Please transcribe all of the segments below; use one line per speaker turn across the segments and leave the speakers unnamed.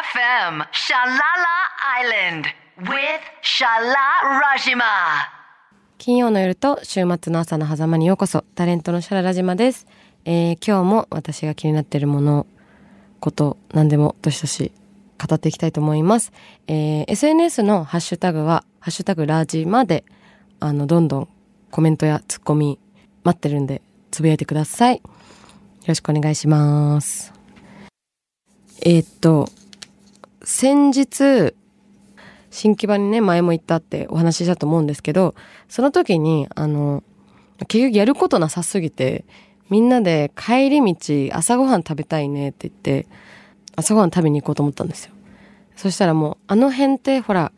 FM, Shalala Island with Shala Rajima.
金曜の夜と週末の朝の狭間にようこそタレントのシャララ島です、えー今日も私が気になっているものこと何でもどしどし語っていきたいと思います、えー SNS のハッシュタグはハッシュタグラジマであのどんどんコメントやツッコミ待ってるんでつぶやいてください。よろしくお願いします。えーっと先日新木場にね前も行ったってお話ししたと思うんですけどその時にあの結局やることなさすぎてみんなで帰り道朝ごはん食べたいねって言って朝ごはん食べに行こうと思ったんですよ。そしたらもうあの辺ってほら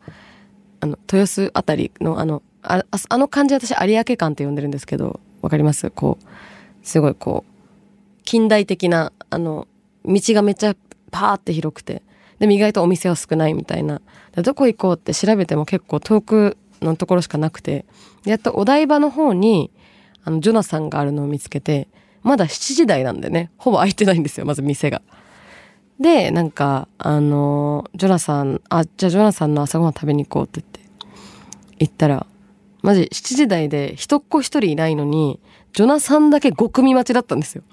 あの豊洲あたりのあのああの感じ私有明館って呼んでるんですけどわかります？こうすごいこう近代的なあの道がめっちゃパーって広くて。でも意外とお店は少ないみたいな。どこ行こうって調べても結構遠くのところしかなくて。やっとお台場の方にあのジョナサンがあるのを見つけてまだ7時台なんでね。ほぼ開いてないんですよまず店が。でなんかあのジョナサンあじゃあジョナサンの朝ごはん食べに行こうって言って行ったらマジ7時台で一っ子一人いないのにジョナサンだけ5組待ちだったんですよ。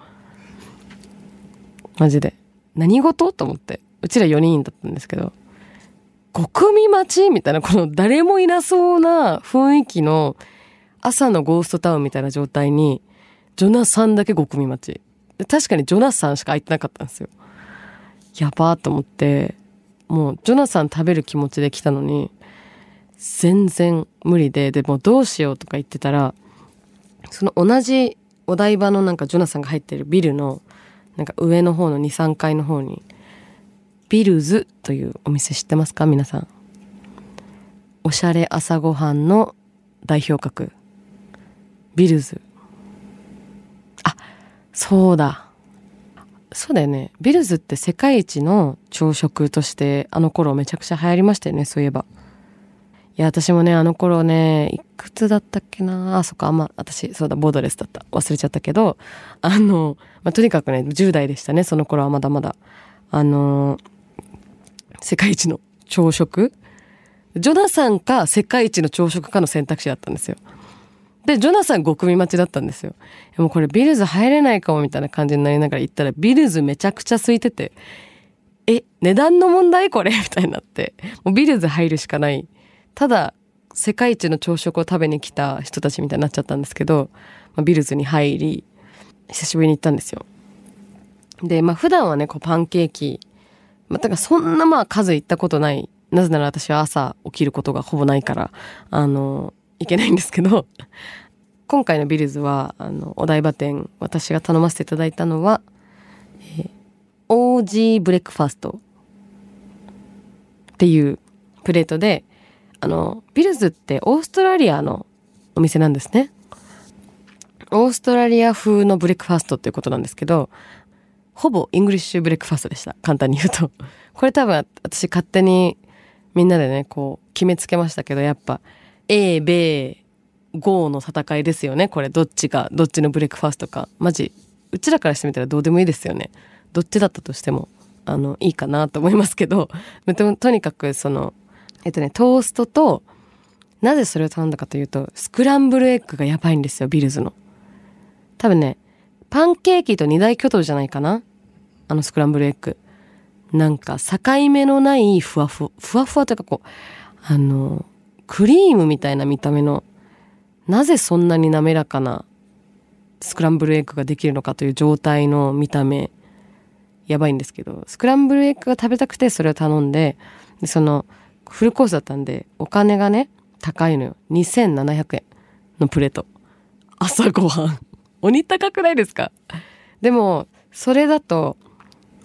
マジで。何事？と思って。うちら4人だったんですけど5組待ちみたいなこの誰もいなそうな雰囲気の朝のゴーストタウンみたいな状態にジョナサンだけ5組待ち。で確かにジョナサンしか空いてなかったんですよ。やばーと思ってもうジョナサン食べる気持ちで来たのに全然無理ででもどうしようとか言ってたらその同じお台場のなんかジョナサンが入ってるビルのなんか上の方の23階の方にビルズというお店知ってますか？皆さん。おしゃれ朝ごはんの代表格。ビルズ。あそうだ。そうだよね。ビルズって世界一の朝食としてあの頃めちゃくちゃ流行りましたよねそういえば。いや私もねあの頃ねいくつだったっけな？あそっか。あんま私そうだボードレスだった。忘れちゃったけどあの、まあ、とにかくね10代でしたねその頃はまだまだ。あの世界一の朝食。ジョナサンか世界一の朝食かの選択肢だったんですよ。でジョナサン5組待ちだったんですよ。もうこれビルズ入れないかもみたいな感じになりながら行ったらビルズめちゃくちゃ空いててえ値段の問題これ？みたいになってもうビルズ入るしかない。ただ世界一の朝食を食べに来た人たちみたいになっちゃったんですけど、まあ、ビルズに入り久しぶりに行ったんですよ。でまあ普段はねこうパンケーキまあ、だからそんなまあ数行ったことない。なぜなら私は朝起きることがほぼないからあのいけないんですけど 今回のビルズはあのお台場店私が頼ませていただいたのは、えー、 Aussie breakfast っていうプレートであのビルズってオーストラリアのお店なんですね。オーストラリア風の breakfast っていうことなんですけどほぼ English breakfast でした。簡単に言うと。これ多分私勝手にみんなでねこう決めつけましたけどやっぱ A 米豪の戦いですよね。これどっちがどっちの breakfast か。マジうちらからしてみたらどうでもいいですよね。どっちだったとしてもあのいいかなと思いますけど。とにかくそのえっとねトーストとなぜそれを頼んだかというとスクランブルエッグがやばいんですよビルズの。多分ねパンケーキと二大巨頭じゃないかな。あのスクランブルエッグ。なんか境目のないふわふわ、ふわふわというかこう、あの、クリームみたいな見た目の、なぜそんなに滑らかなスクランブルエッグができるのかという状態の見た目、やばいんですけど、スクランブルエッグが食べたくてそれを頼んで、でその、フルコースだったんで、お金がね、高いのよ。2700円のプレート。朝ごはん。鬼高くないですか？でも、それだと、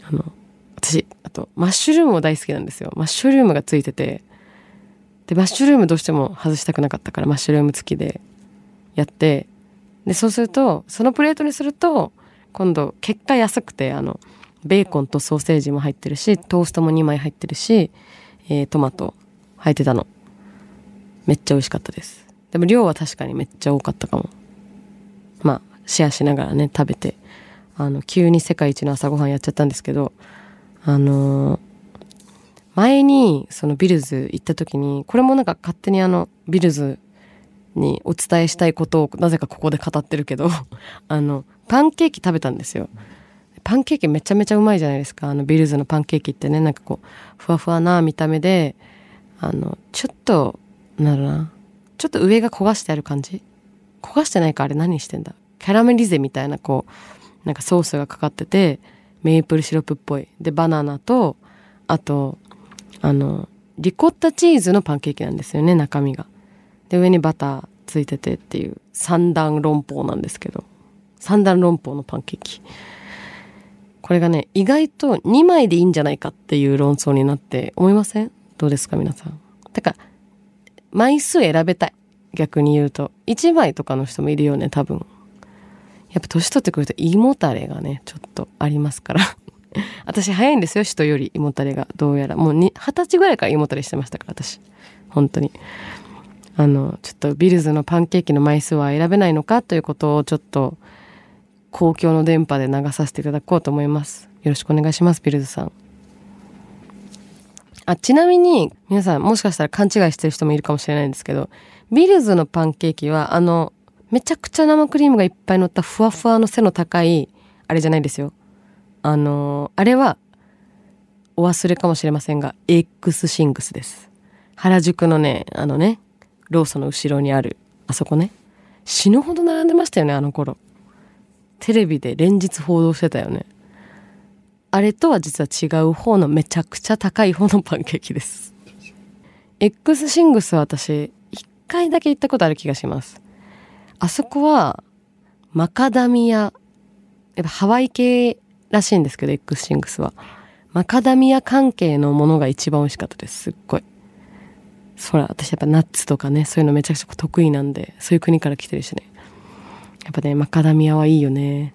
あの、私、あと、マッシュルームも大好きなんですよ。マッシュルームがついてて、で、マッシュルームどうしても外したくなかったから、マッシュルーム付きでやって、で、そうすると、そのプレートにすると、今度、結果安くて、あの、ベーコンとソーセージも入ってるし、トーストも2枚入ってるし、えートマト入ってたの。めっちゃ美味しかったです。でも量は確かにめっちゃ多かったかも。まあ、シェアしながらね、食べて、あの、急に世界一の朝ごはんやっちゃったんですけど、あの前にそのビルズ行った時にこれもなんか勝手にあのビルズにお伝えしたいことをなぜかここで語ってるけど あのパンケーキ食べたんですよ。パンケーキめちゃめちゃうまいじゃないですか。あのビルズのパンケーキってねなんかこうふわふわな見た目であのちょっとなんだろうな。ちょっと上が焦がしてある感じ。焦がしてないかあれ何してんだ。キャラメリゼみたいなこうなんかソースがかかっててメープルシロップっぽい。でバナナとあとあのリコッタチーズのパンケーキなんですよね中身が。で上にバターついててっていう三段論法なんですけど。三段論法のパンケーキ。これがね意外と2枚でいいんじゃないかっていう論争になって思いません？どうですか皆さん？だから枚数選べたい。逆に言うと1枚とかの人もいるよね多分。やっぱ年取ってくると胃もたれがねちょっとありますから。私早いんですよ人より胃もたれが。どうやら。もう二十歳ぐらいから胃もたれしてましたから私。本当に。あのちょっとビルズのパンケーキの枚数は選べないのかということをちょっと公共の電波で流させていただこうと思います。よろしくお願いしますビルズさん。あちなみに皆さんもしかしたら勘違いしてる人もいるかもしれないんですけどビルズのパンケーキはあのめちゃくちゃ生クリームがいっぱい乗ったふわふわの背の高いあれじゃないですよ。あのあれはお忘れかもしれませんが X シングスです。原宿のねあのねローソンの後ろにあるあそこね。死ぬほど並んでましたよねあの頃。テレビで連日報道してたよね。あれとは実は違う方のめちゃくちゃ高い方のパンケーキです。X シングスは私一回だけ行ったことある気がします。あそこはマカダミアやっぱハワイ系らしいんですけど X シングスは。マカダミア関係のものが一番美味しかったです。すっごい。そら私やっぱナッツとかねそういうのめちゃくちゃ得意なんでそういう国から来てるしね。やっぱねマカダミアはいいよね。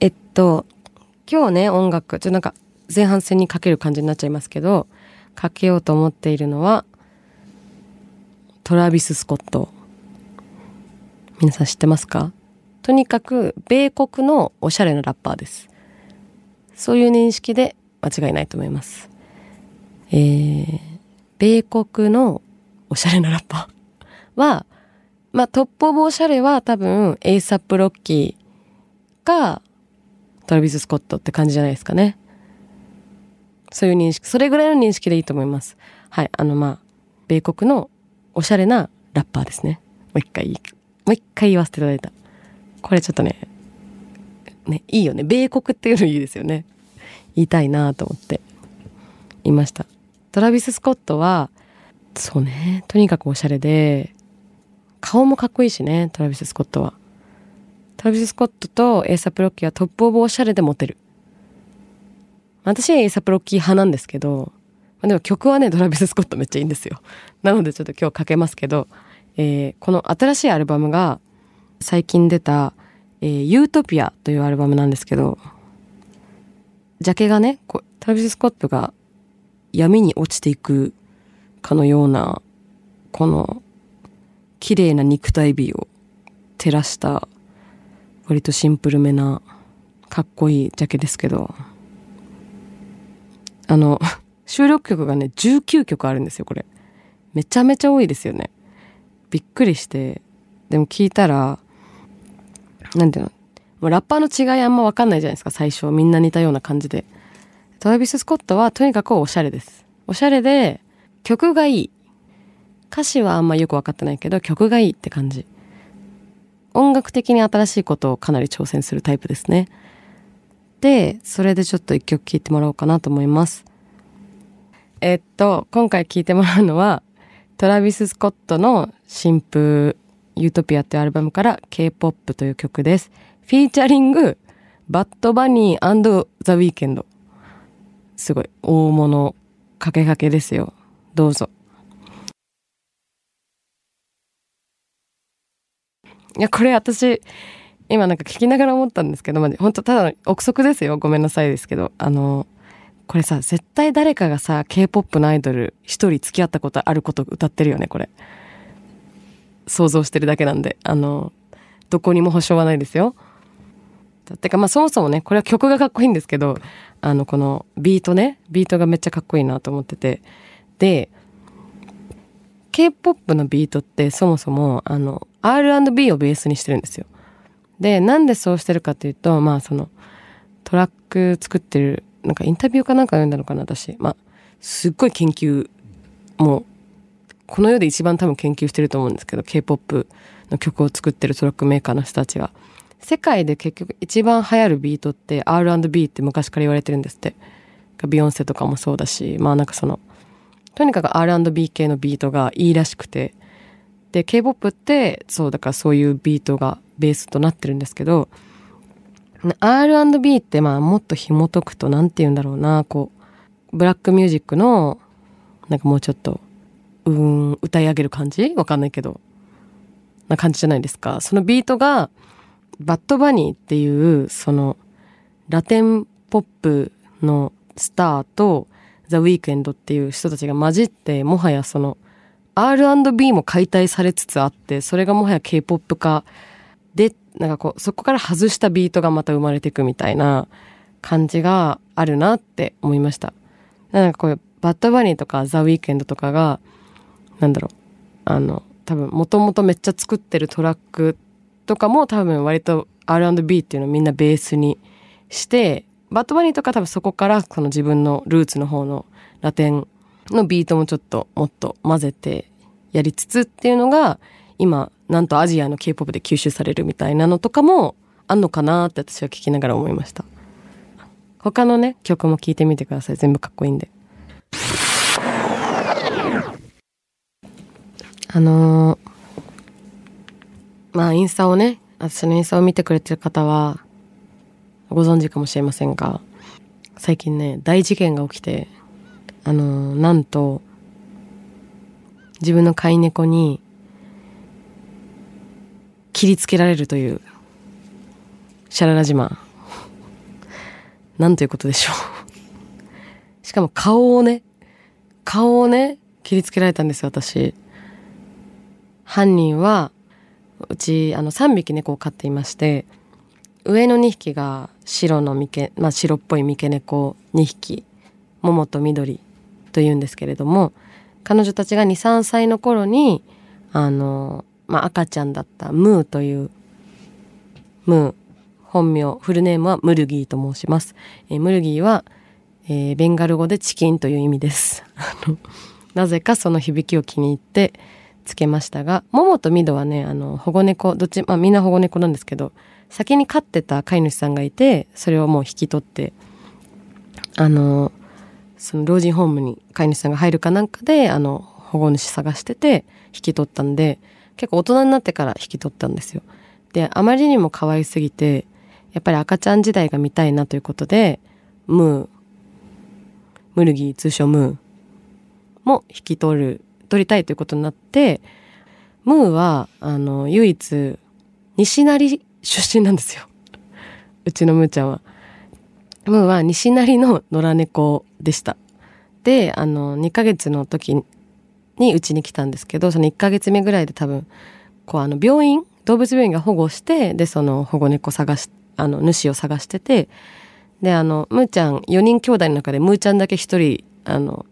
えっと今日ね音楽ちょっとなんか前半戦にかける感じになっちゃいますけどかけようと思っているのはトラビス・スコット。皆さん知ってますか？とにかく米国のおしゃれなラッパーです。そういう認識で間違いないと思います。えー、米国のおしゃれなラッパーはまあ top of おしゃれは多分エイサップロッキーかトラビス・スコットって感じじゃないですかね。そういう認識、それぐらいの認識でいいと思います。はい。あの、まあ、米国のおしゃれなラッパーですね。もう一回、もう一回言わせていただいた。これちょっとね、ね、いいよね。米国っていうのいいですよね。言いたいなと思って言いました。トラビス・スコットは、そうね、とにかくおしゃれで、顔もかっこいいしね、トラビス・スコットは。トラビス・スコットとエイサップロッキーは top of おしゃれでモテる。私エイサップロッキー派なんですけど、まあ、でも曲はね、トラビス・スコットめっちゃいいんですよ。なのでちょっと今日かけますけど、えー、この新しいアルバムが最近出た、えー、ユートピアというアルバムなんですけど、ジャケがね、こうトラビス・スコットが闇に落ちていくかのような、この綺麗な肉体美を照らした割とシンプルめなかっこいいジャケですけど、あの、収録曲がね、19曲あるんですよ、これ。めちゃめちゃ多いですよね。びっくりして。でも聞いたら、なんていうのもうラッパーの違いあんまわかんないじゃないですか、最初。みんな似たような感じで。トラビス・スコットはとにかくおしゃれです。おしゃれで、曲がいい。歌詞はあんまよくわかってないけど、曲がいいって感じ。音楽的に新しいことをかなり挑戦するタイプですね。で、それでちょっと一曲聴いてもらおうかなと思います。えっと、今回聴いてもらうのは、トラビス・スコットの新風ユートピアっていうアルバムから K-POP という曲です。フィーチャリング、バッドバニー、ザ・ウィークエンド。すごい、大物、かけかけですよ。どうぞ。いや、これ私、今なんか聞きながら思ったんですけど、まあ、本当ただの憶測ですよ。ごめんなさいですけど。あの、これさ、絶対誰かがさ、K-POP のアイドル一人付き合ったことあること歌ってるよね、これ。想像してるだけなんで。あの、どこにも保証はないですよ。てかまあそもそもね、これは曲がかっこいいんですけど、あのこのビートね、ビートがめっちゃかっこいいなと思ってて。で、K-POP のビートってそもそもあの R&B をベースにしてるんですよ。で、なんでそうしてるかというと、まあそのトラック作ってる、なんかインタビューかなんか読んだのかな、私。まあ、すっごい研究、もう、この世で一番多分研究してると思うんですけど、K-POP の曲を作ってるトラックメーカーの人たちが。世界で結局一番流行るビートって R&B って昔から言われてるんですって。ビヨンセとかもそうだし、まあなんかその、とにかく R&B 系のビートがいいらしくて。で、K-POP って、そうだからそういうビートがベースとなってるんですけど、R&B ってまあもっと紐解くと何て言うんだろうな、こう、ブラックミュージックの、なんかもうちょっと、うーん、歌い上げる感じ？わかんないけど、な感じじゃないですか。そのビートが、バッドバニーっていう、その、ラテンポップのスターと、ザ・ウィークエンドっていう人たちが混じって、もはやその、R&B も解体されつつあって、それがもはや K-POP 化で、なんかこう、そこから外したビートがまた生まれていくみたいな感じがあるなって思いました。なんかこう、バッドバニーとかザ・ウィークエンドとかが、なんだろう、あの、多分もともとめっちゃ作ってるトラックとかも多分割と R&B っていうのをみんなベースにして、バッドバニーとか多分そこからその自分のルーツの方のラテンのビートもちょっともっと混ぜてやりつつっていうのが今なんとアジアの K-POP で吸収されるみたいなのとかもあんのかなって私は聞きながら思いました。他のね曲も聴いてみてください。全部かっこいいんで。あのー、まあインスタをね私のインスタを見てくれてる方はご存知かもしれませんが最近ね大事件が起きてあのー、なんと自分の飼い猫に切りつけられるというシャララ島。なんということでしょう。しかも顔をね顔をね切りつけられたんです私。犯人はうちあの3匹猫を飼っていまして上の2匹が白の三毛、まあ、白っぽい三毛猫2匹桃と緑というんですけれども彼女たちが23歳の頃にあの、まあ、赤ちゃんだったムーというムー本名フルネームはムルギーと申します、えー、ムルギーは、えー、ベンガル語でチキンという意味です。なぜかその響きを気に入ってつけましたが、ももとみどはね、あの、保護猫、どっち、まあみんな保護猫なんですけど、先に飼ってた飼い主さんがいて、それをもう引き取って、あの、その老人ホームに飼い主さんが入るかなんかで、あの、保護主探してて、引き取ったんで、結構大人になってから引き取ったんですよ。で、あまりにも可愛すぎて、やっぱり赤ちゃん時代が見たいなということで、ムー、ムルギー、通称ムーも引き取る取りたいということになって、ムーは、あの、唯一、西成出身なんですよ。うちのムーちゃんは。ムーは西成の野良猫でした。で、あの、2ヶ月の時にうちに来たんですけど、その1ヶ月目ぐらいで多分、こう、あの、病院、動物病院が保護して、で、その保護猫探し、あの、主を探してて、で、あの、ムーちゃん、4人兄弟の中でムーちゃんだけ1人、あの、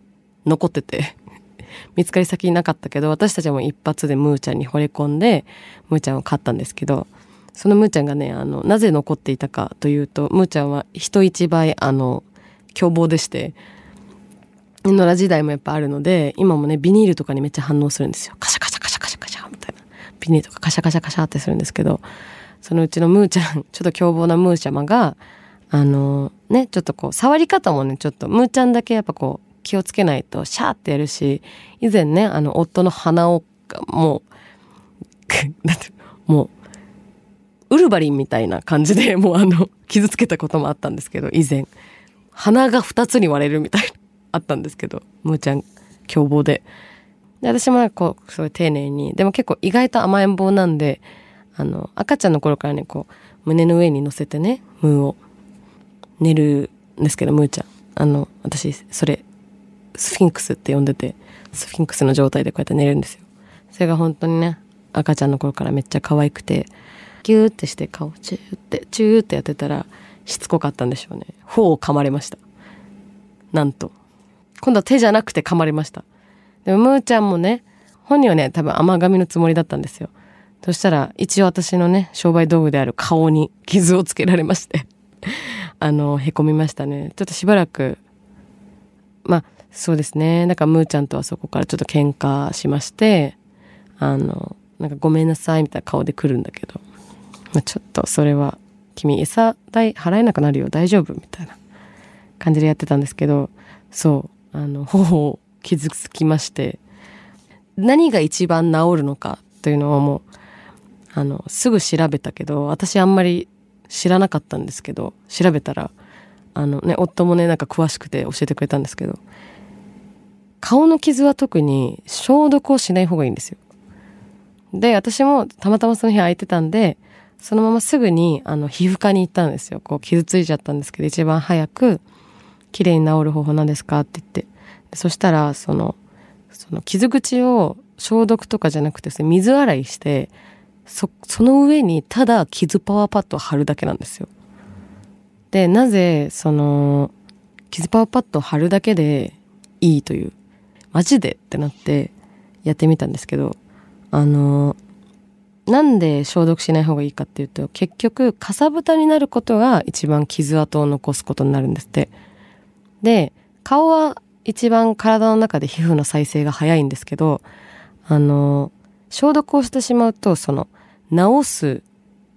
残ってて、見つかり先なかったけど、私たちも一発でムーちゃんに惚れ込んで、ムーちゃんを飼ったんですけど、そのムーちゃんがね、あの、なぜ残っていたかというと、ムーちゃんは人一倍、あの、凶暴でして、野良時代もやっぱあるので、今もね、ビニールとかにめっちゃ反応するんですよ。カシャカシャカシャカシャカシャみたいな。ビニールとかカシャカシャカシャってするんですけど、そのうちのムーちゃん、ちょっと凶暴なムーちゃまが、あの、ね、ちょっとこう、触り方もね、ちょっと、ムーちゃんだけやっぱこう、気をつけないとシャーってやるし、以前ね、あの、夫の鼻を、もう、なんて、もう、ウルヴァリンみたいな感じで、もうあの、傷つけたこともあったんですけど、以前。鼻が二つに割れるみたいな、あったんですけど、むーちゃん、凶暴で。で、私もこう、すごい丁寧に、でも結構意外と甘えん坊なんで、あの、赤ちゃんの頃からね、こう、胸の上に乗せてね、ムーを寝るんですけど、ムーちゃん。あの、私、それ、スフィンクスって呼んでて、スフィンクスの状態でこうやって寝るんですよ。それが本当にね、赤ちゃんの頃からめっちゃ可愛くて、ギューってして顔チューってチューってやってたらしつこかったんでしょうね。頬を噛まれました。なんと。今度は手じゃなくて噛まれました。でもむーちゃんもね本人はね多分甘噛みのつもりだったんですよ。そしたら一応私のね商売道具である顔に傷をつけられまして。あのへこみましたね。ちょっとしばらくまあそうですね。なんかむーちゃんとはそこからちょっと喧嘩しましてあのなんかごめんなさいみたいな顔で来るんだけど、ちょっとそれは君餌代払えなくなるよ。大丈夫みたいな感じでやってたんですけどそうあの頬を傷つきまして何が一番治るのかというのはもうあのすぐ調べたけど私あんまり知らなかったんですけど調べたらあのね夫もねなんか詳しくて教えてくれたんですけど顔の傷は特に消毒をしない方がいいんですよ。で、私もたまたまその日空いてたんで、そのまますぐにあの皮膚科に行ったんですよ。こう傷ついちゃったんですけど、一番早く綺麗に治る方法なんですかって言って。そしたら、その、その傷口を消毒とかじゃなくて、水洗いして、そ、その上にただ傷パワーパッドを貼るだけなんですよ。で、なぜ、その、傷パワーパッドを貼るだけでいいという、マジでってなってやってみたんですけど、あのなんで消毒しない方がいいかっていうと結局かさぶたになることが一番傷跡を残すことになるんですって。で顔は一番体の中で皮膚の再生が早いんですけどあの消毒をしてしまうとその治す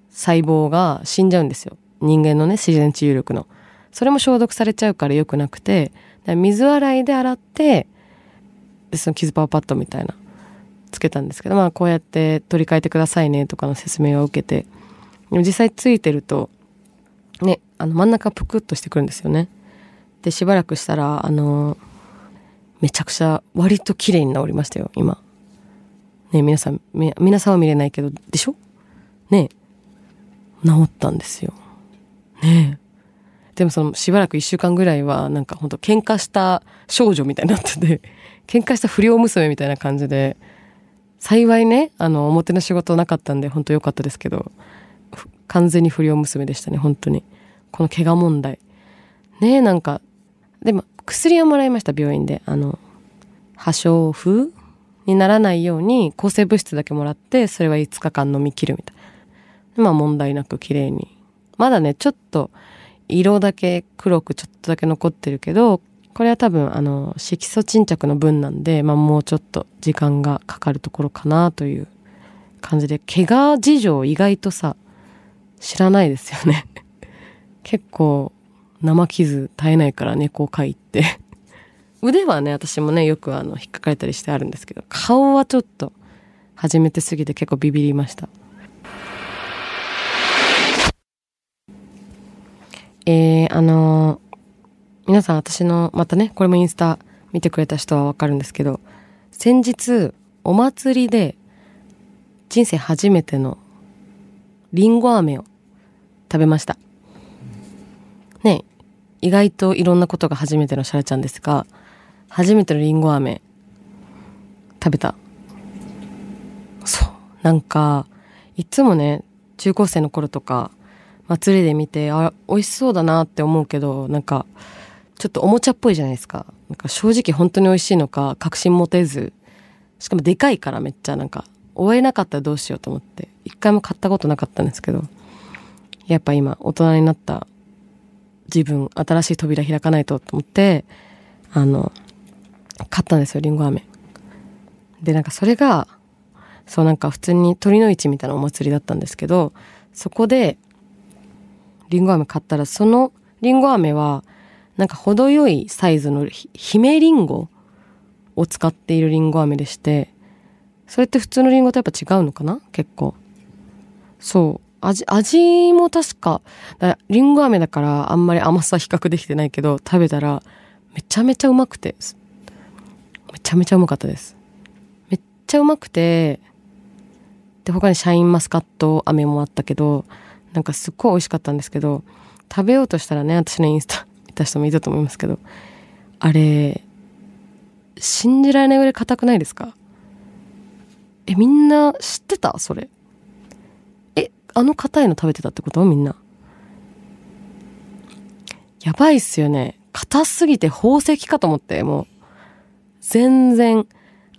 細胞が死んじゃうんですよ。人間のね自然治癒力の。それも消毒されちゃうから良くなくて水洗いで洗ってその傷パワーパッドみたいな。つけたんですけど、まあこうやって取り替えてくださいねとかの説明を受けて、でも実際ついてると、ね、あの真ん中ぷくっとしてくるんですよね。で、しばらくしたら、あの、めちゃくちゃ割と綺麗に治りましたよ、今。ね、皆さん、皆さんは見れないけど、でしょ？ね治ったんですよ。ねでもそのしばらく一週間ぐらいはなんかほんと喧嘩した少女みたいになってて、喧嘩した不良娘みたいな感じで、幸いね、あの、表の仕事なかったんで、本当良かったですけど、完全に不良娘でしたね、本当に。この怪我問題。ねえ、なんか、でも、薬はもらいました、病院で。あの、破傷風にならないように、抗生物質だけもらって、それは5日間飲み切るみたいな。まあ、問題なく綺麗に。まだね、ちょっと、色だけ黒くちょっとだけ残ってるけど、これは多分あの色素沈着の分なんで、まあ、もうちょっと時間がかかるところかなという感じで怪我事情意外とさ知らないですよね。結構生傷絶えないから猫を飼いって。腕はね私もねよくあの引っかかれたりしてあるんですけど顔はちょっと初めてすぎて結構ビビりました。えー、あの皆さん私の、またね、これもインスタ見てくれた人はわかるんですけど、先日、お祭りで、人生初めての、りんご飴を食べました。ね、意外といろんなことが初めてのシャラちゃんですが、初めてのりんご飴、食べた。そう。なんか、いつもね、中高生の頃とか、祭りで見て、あ、美味しそうだなって思うけど、なんか、ちょっとおもちゃっぽいじゃないですか。なんか正直本当に美味しいのか確信持てず、しかもでかいからめっちゃ。なんか、終えなかったらどうしようと思って、一回も買ったことなかったんですけど、やっぱ今大人になった。自分、新しい扉開かないとと思って、あの、買ったんですよ、りんご飴。で、なんかそれが、そうなんか普通に鳥の市みたいなお祭りだったんですけど、そこで、りんご飴買ったら、そのりんご飴は、なんか程よいサイズのひ姫リンゴを使っているリンゴ飴でして、それって普通のリンゴとやっぱ違うのかな？結構。そう。味、味も確か、かリンゴ飴だからあんまり甘さ比較できてないけど、食べたらめちゃめちゃうまくて、めちゃめちゃうまかったです。めっちゃうまくて、で、他にシャインマスカット飴もあったけど、なんかすっごい美味しかったんですけど、食べようとしたらね、私のインスタた人もいたと思いますけど、あれ、信じられないぐらい硬くないですか？え、みんな知ってた？それ。え、あの硬いの食べてたってこと？みんな。やばいっすよね。硬すぎて宝石かと思って、もう。全然、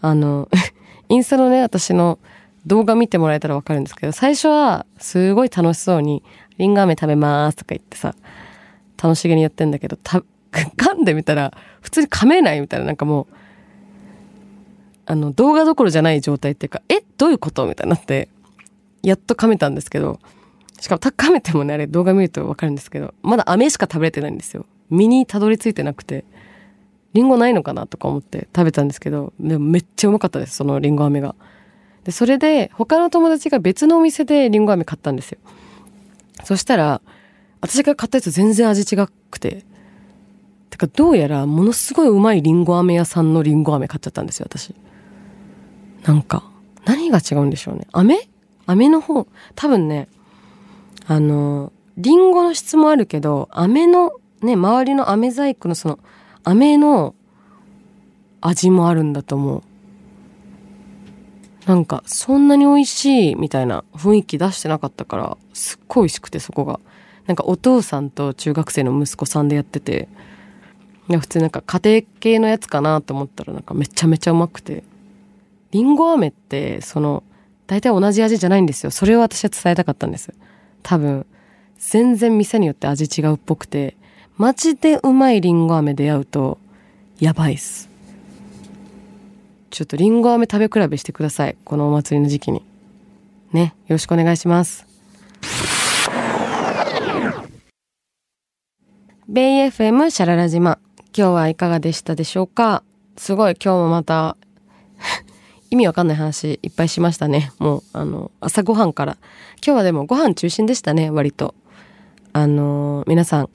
あの、インスタのね、私の動画見てもらえたらわかるんですけど、最初はすごい楽しそうに、リンゴ飴食べますとか言ってさ、楽しげにやってんだけど、た、噛んでみたら、普通に噛めないみたいな、なんかもう、あの、動画どころじゃない状態っていうか、えどういうことみたいになって、やっと噛めたんですけど、しかも噛めてもね、あれ動画見るとわかるんですけど、まだ飴しか食べれてないんですよ。身にたどり着いてなくて、リンゴないのかなとか思って食べたんですけど、でもめっちゃうまかったです、そのリンゴ飴が。で、それで、他の友達が別のお店でリンゴ飴買ったんですよ。そしたら、私が買ったやつ全然味違くて。てか、どうやらものすごいうまいリンゴ飴屋さんのリンゴ飴買っちゃったんですよ、私。なんか、何が違うんでしょうね。飴？飴の方、多分ね、あの、リンゴの質もあるけど、飴の、ね、周りの飴細工のその、飴の味もあるんだと思う。なんか、そんなに美味しいみたいな雰囲気出してなかったから、すっごい美味しくてそこが。なんかお父さんと中学生の息子さんでやってて、いや普通なんか家庭系のやつかなと思ったらなんかめちゃめちゃうまくて。りんご飴って、その、大体同じ味じゃないんですよ。それを私は伝えたかったんです。多分、全然店によって味違うっぽくて、マジでうまいりんご飴出会うと、やばいっす。ちょっとりんご飴食べ比べしてください。このお祭りの時期に。ね、よろしくお願いします。ベイ FM シャララ島。今日はいかがでしたでしょうか？すごい今日もまた 意味わかんない話いっぱいしましたね。もう、あの、朝ごはんから。今日はでもご飯中心でしたね、割と。あのー、皆さん、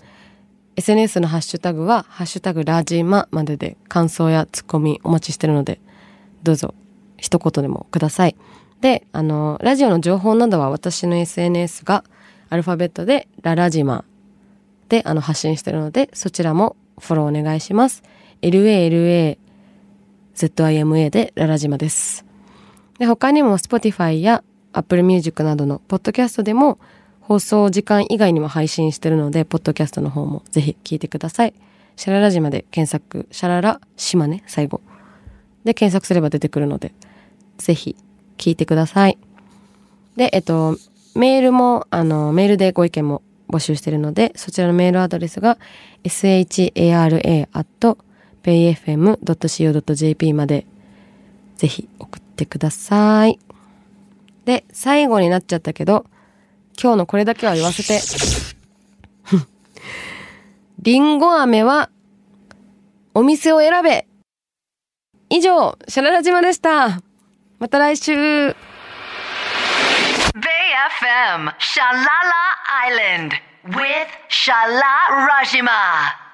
SNS のハッシュタグは、ハッシュタグラジマまでで感想やツッコミお待ちしてるので、どうぞ、一言でもください。で、あのー、ラジオの情報などは私の SNS がアルファベットでララジマであの発信してるので、そちらもフォローお願いします。LALA ZIMA でララ島です。で、他にも Spotify や Apple Music などのポッドキャストでも放送時間以外にも配信してるので、ポッドキャストの方もぜひ聞いてください。シャララ島で検索、シャララ島ね、最後。で、検索すれば出てくるので、ぜひ聞いてください。で、えっと、メールも、あの、メールでご意見も募集しているので、そちらのメールアドレスが shara@ bayfm.co.jp までぜひ送ってください。で、最後になっちゃったけど、今日のこれだけは言わせて。りんご飴はお店を選べ以上、シャララ島でした。また来週 !Bay
FM, Shalala Island with Shala Rajima.